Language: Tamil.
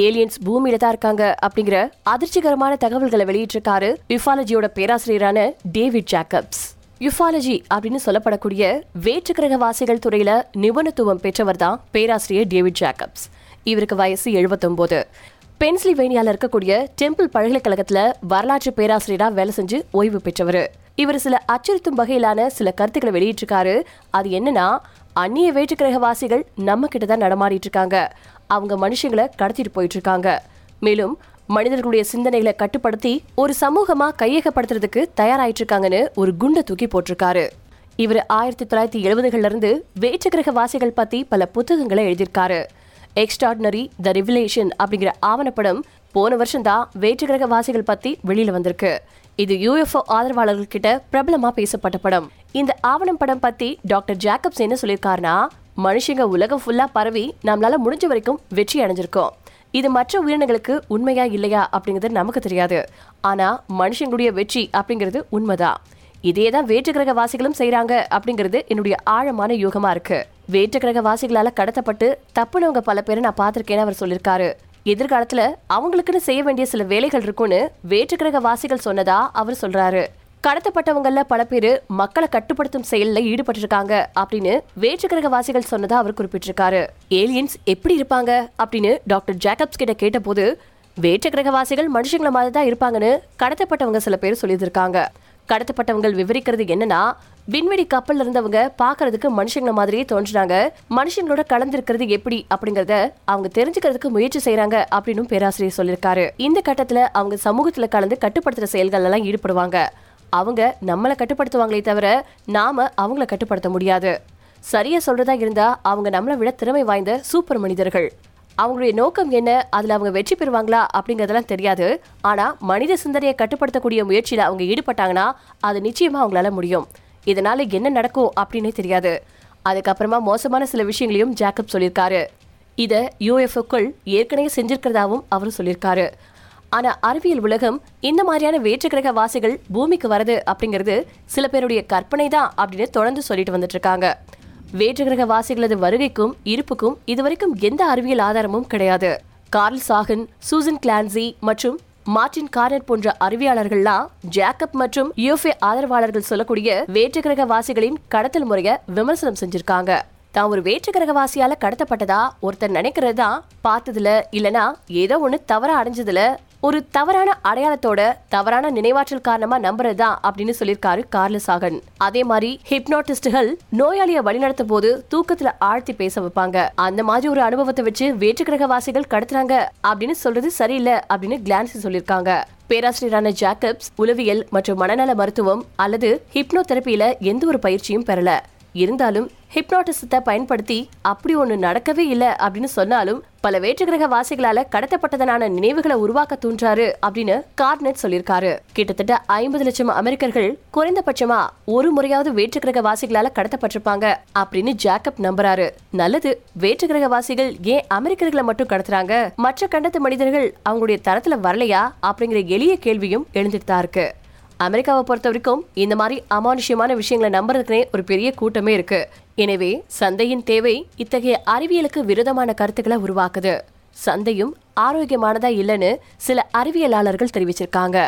ஏலியன்ஸ் பூமியில தான் இருக்காங்க அப்படிங்கிற அதிர்ச்சிகரமான தகவல்களை வெளியிட்டிருக்காரு யுஃபாலஜியோட பேராசிரியரான டேவிட் ஜாக்கப்ஸ். யுஃபாலஜி அப்படின்னு சொல்லப்படக்கூடிய வேற்றுக்கிரகவாசிகள் துறையில நிபுணத்துவம் பெற்றவர் தான் பேராசிரியர் டேவிட் ஜாக்கப்ஸ். இவருக்கு வயசு 79 பென்சில்வேனியால இருக்கக்கூடிய டெம்பிள் பல்கலைக்கழகத்துல வரலாற்று பேராசிரியரா வேலை செஞ்சு ஓய்வு பெற்றவர். இவர் சில அச்சுறுத்தும் வகையிலான சில கருத்துக்களை வெளியிட்டிருக்காரு. அது என்னன்னா அந்நிய வேற்றுக்கிரகவாசிகள் நம்ம கிட்ட தான் நடமாடிட்டு இருக்காங்க. அவங்க மனுஷங்களை கடத்திட்டு போயிட்டு இருக்காங்க. மேலும் மனிதர்களுடைய சிந்தனைகளை கட்டுப்படுத்தி ஒரு சமூகமா கையகப்படுத்துறதுக்கு தயாராயிட்டு இருக்காங்கன்னு ஒரு குண்டை தூக்கி போட்டிருக்காரு. இவர் ஆயிரத்தி தொள்ளாயிரத்தி எழுபதுகள்ல இருந்து வேற்றுக்கிரக வாசிகள் பத்தி பல புத்தகங்களை எழுதியிருக்காரு. எக்ஸ்ட்ராடினரி த ரிவிலேஷன் அப்படிங்கிற ஆவணப்படம் போன வருஷம் தான் வேற்றுக்கிரக வாசிகள் பத்தி வெளியில வந்திருக்கு. இது யூஎஃப்ஓ ஆதரவாளர்கள் கிட்ட பிரபலமா பேசப்பட்ட படம். இந்த ஆவணம் படம் பத்தி டாக்டர் ஜேக்கப்ஸ் என்ன சொல்லியிருக்காருன்னா மனுஷங்க உலகம் ஃபுல்லா பரவி நம்மளால முடிஞ்ச வரைக்கும் வெற்றி அடைஞ்சிருக்கோம். இது மற்ற உயிரினங்களுக்கு உண்மையா இல்லையா அப்படிங்கிறது நமக்கு தெரியாது. ஆனா மனுஷங்களுடைய வெற்றி அப்படிங்கிறது உண்மைதான் இதே தான் வேற்றுக்கிரக வாசிகளும் செய்யறாங்க அப்படிங்கிறது என்னுடைய ஆழமான யூகமா இருக்கு. வேற்றுக்கிரக வாசிகளால கடத்தப்பட்டு தப்புனவங்க பல பேரை நான் பார்த்திருக்கேன்னு அவர் சொல்லியிருக்காரு. எதிர்காலத்துல அவங்களுக்குன்னு செய்ய வேண்டிய சில வேலைகள் இருக்கும்னு வேற்றுக்கிரக வாசிகள் சொன்னதா அவர் சொல்றாரு. கடத்தப்பட்டவங்கள பல பேர் மக்களை கட்டுப்படுத்தும் செயலில் ஈடுபட்டிருக்காங்க அப்படின்னு வேற்றுக்கிரகவாசிகள் சொன்னதா அவர் குறிப்பிட்டிருக்காரு. ஏலியன்ஸ் எப்படி இருப்பாங்க அப்படின்னு டாக்டர் ஜேக்கப்ஸ் கிட்ட கேட்டபோது வேற்றுக்கிரகவாசிகள் மனுஷங்கள மாதிரி தான் இருப்பாங்கன்னு கடத்தப்பட்டவங்க சில பேர் சொல்லியிருக்காங்க கடத்தப்பட்டவங்க விவரிக்கிறது என்னன்னா விண்வெளி கப்பல் இருந்தவங்க பாக்குறதுக்கு மனுஷங்களை மாதிரியே தோன்றுறாங்க மனுஷங்களோட கலந்திருக்கிறது எப்படி அப்படிங்கறத அவங்க தெரிஞ்சுக்கிறதுக்கு முயற்சி செய்யறாங்க அப்படின்னு பேராசிரியர் சொல்லியிருக்காரு. இந்த கட்டத்துல அவங்க சமூகத்துல கலந்து கட்டுப்படுத்துற செயல்கள் எல்லாம் ஈடுபடுவாங்க. அவங்க நம்மளை கட்டுப்படுத்துவாங்களே தவிர நாம அவங்கள கட்டுப்படுத்த முடியாது. சரியா சொல்றதா இருந்தா அவங்க நம்மளை விட திறமை வாய்ந்த சூப்பர் மனிதர்கள். அவங்களுடைய நோக்கம் என்ன? அதுல அவங்க வெற்றி பெறுவாங்களா? அப்படிங்கறதெல்லாம் தெரியாது. ஆனா மனித சிந்தனையை கட்டுப்படுத்தக்கூடிய முயற்சியில அவங்க ஈடுபட்டாங்கன்னா அது நிச்சயமா அவங்களால முடியும். இதனால என்ன நடக்கும் அப்படின்னே தெரியாது. அதுக்கப்புறமா மோசமான சில விஷயங்களையும் ஜாக்கப் சொல்லியிருக்காரு. இதை யூஎஃப்ஓக்கள் ஏற்கனவே செஞ்சிருக்கிறதாவும் அவர் சொல்லியிருக்காரு. ஆனா அறிவியல் உலகம் இந்த மாதிரியான வேற்றுக்கிரக வாசிகள் பூமிக்கு வருது அப்படிங்கிறது சில பேருடைய கற்பனை தான் அப்படின்னு தொடர்ந்து சொல்லிட்டு வந்துட்டு இருக்காங்க வேற்றுக்கிரக வாசிகளது வருகைக்கும் இருப்புக்கும் இதுவரைக்கும் எந்த அறிவியல் ஆதாரமும் கிடையாது. கார்ல் சாகன் சூசன் கிளான்சி மற்றும் மார்டின் கார்னர் போன்ற அறிவியலாளர்கள்லாம் ஜேக்கப் மற்றும் யூஎஃப்ஏ ஆதரவாளர்கள் சொல்லக்கூடிய வேற்றுக்கிரக வாசிகளின் கடத்தல் முறையை விமர்சனம் செஞ்சிருக்காங்க. தான் ஒரு வேற்றுக்கிரகவாசியால கடத்தப்பட்டதா ஒருத்தர் நினைக்கிறது தான் பார்த்ததுல இல்லனா ஏதோ ஒண்ணு தவற அடைஞ்சதுல ஒரு தவறான அடையாளத்தோட தவறான நினைவாற்றல் காரணமா நம்புறதுதான் அப்படின்னு சொல்லியிருக்காரு கார்லஸ் ஆகன் அதே மாதிரி ஹிப்னாட்டிஸ்டுகள் நோயாளிய வழிநடத்தும் போது தூக்கத்துல ஆழ்த்தி பேச வைப்பாங்க. அந்த மாதிரி ஒரு அனுபவத்தை வச்சு வேற்றுக்கிரகவாசிகள் கடத்துறாங்க அப்படின்னு சொல்றது சரியில்லை அப்படின்னு கிளான்சி சொல்லியிருக்காங்க. பேராசிரியரான ஜாக்கப்ஸ் உளவியல் மற்றும் மனநல மருத்துவம் அல்லது ஹிப்னோ தெரப்பியில எந்த ஒரு பயிற்சியும் பெறல. இருந்தாலும் ஹிப்னாட்டிசத்தை பயன்படுத்தி அப்படி ஒன்று நடக்கவே இல்லை அப்படின்னு சொன்னாலும் பல வேற்றுக்கிரக வாசிகளால கடத்தப்பட்டதனான நினைவுகளை உருவாக்க தூண்டாரு அப்படின்னு கார்னெட் சொல்லியிருக்காரு. கிட்டத்தட்ட ஐம்பது லட்சம் அமெரிக்கர்கள் குறைந்தபட்சமா ஒரு முறையாவது வேற்றுக்கிரக வாசிகளால கடத்தப்பட்டிருப்பாங்க அப்படின்னு ஜாக்கப் நம்புறாரு. நல்லது வேற்றுக்கிரக வாசிகள் ஏன் அமெரிக்கர்களை மட்டும் கடத்துறாங்க? மற்ற கண்டத்து மனிதர்கள் அவங்களுடைய தரத்துல வரலையா? அப்படிங்கிற எளிய கேள்வியும் எழுந்துட்டு தான் இருக்கு. அமெரிக்காவை பொறுத்த வரைக்கும் இந்த மாதிரி அமானுஷ்யமான விஷயங்களை நம்புறதுக்குனே ஒரு பெரிய கூட்டமே இருக்கு. எனவே சந்தையின் தேவை இத்தகைய அறிவியலுக்கு விரோதமான கருத்துக்களை உருவாக்குது. சந்தையும் ஆரோக்கியமானதா இல்லைன்னு சில அறிவியலாளர்கள் தெரிவிச்சிருக்காங்க.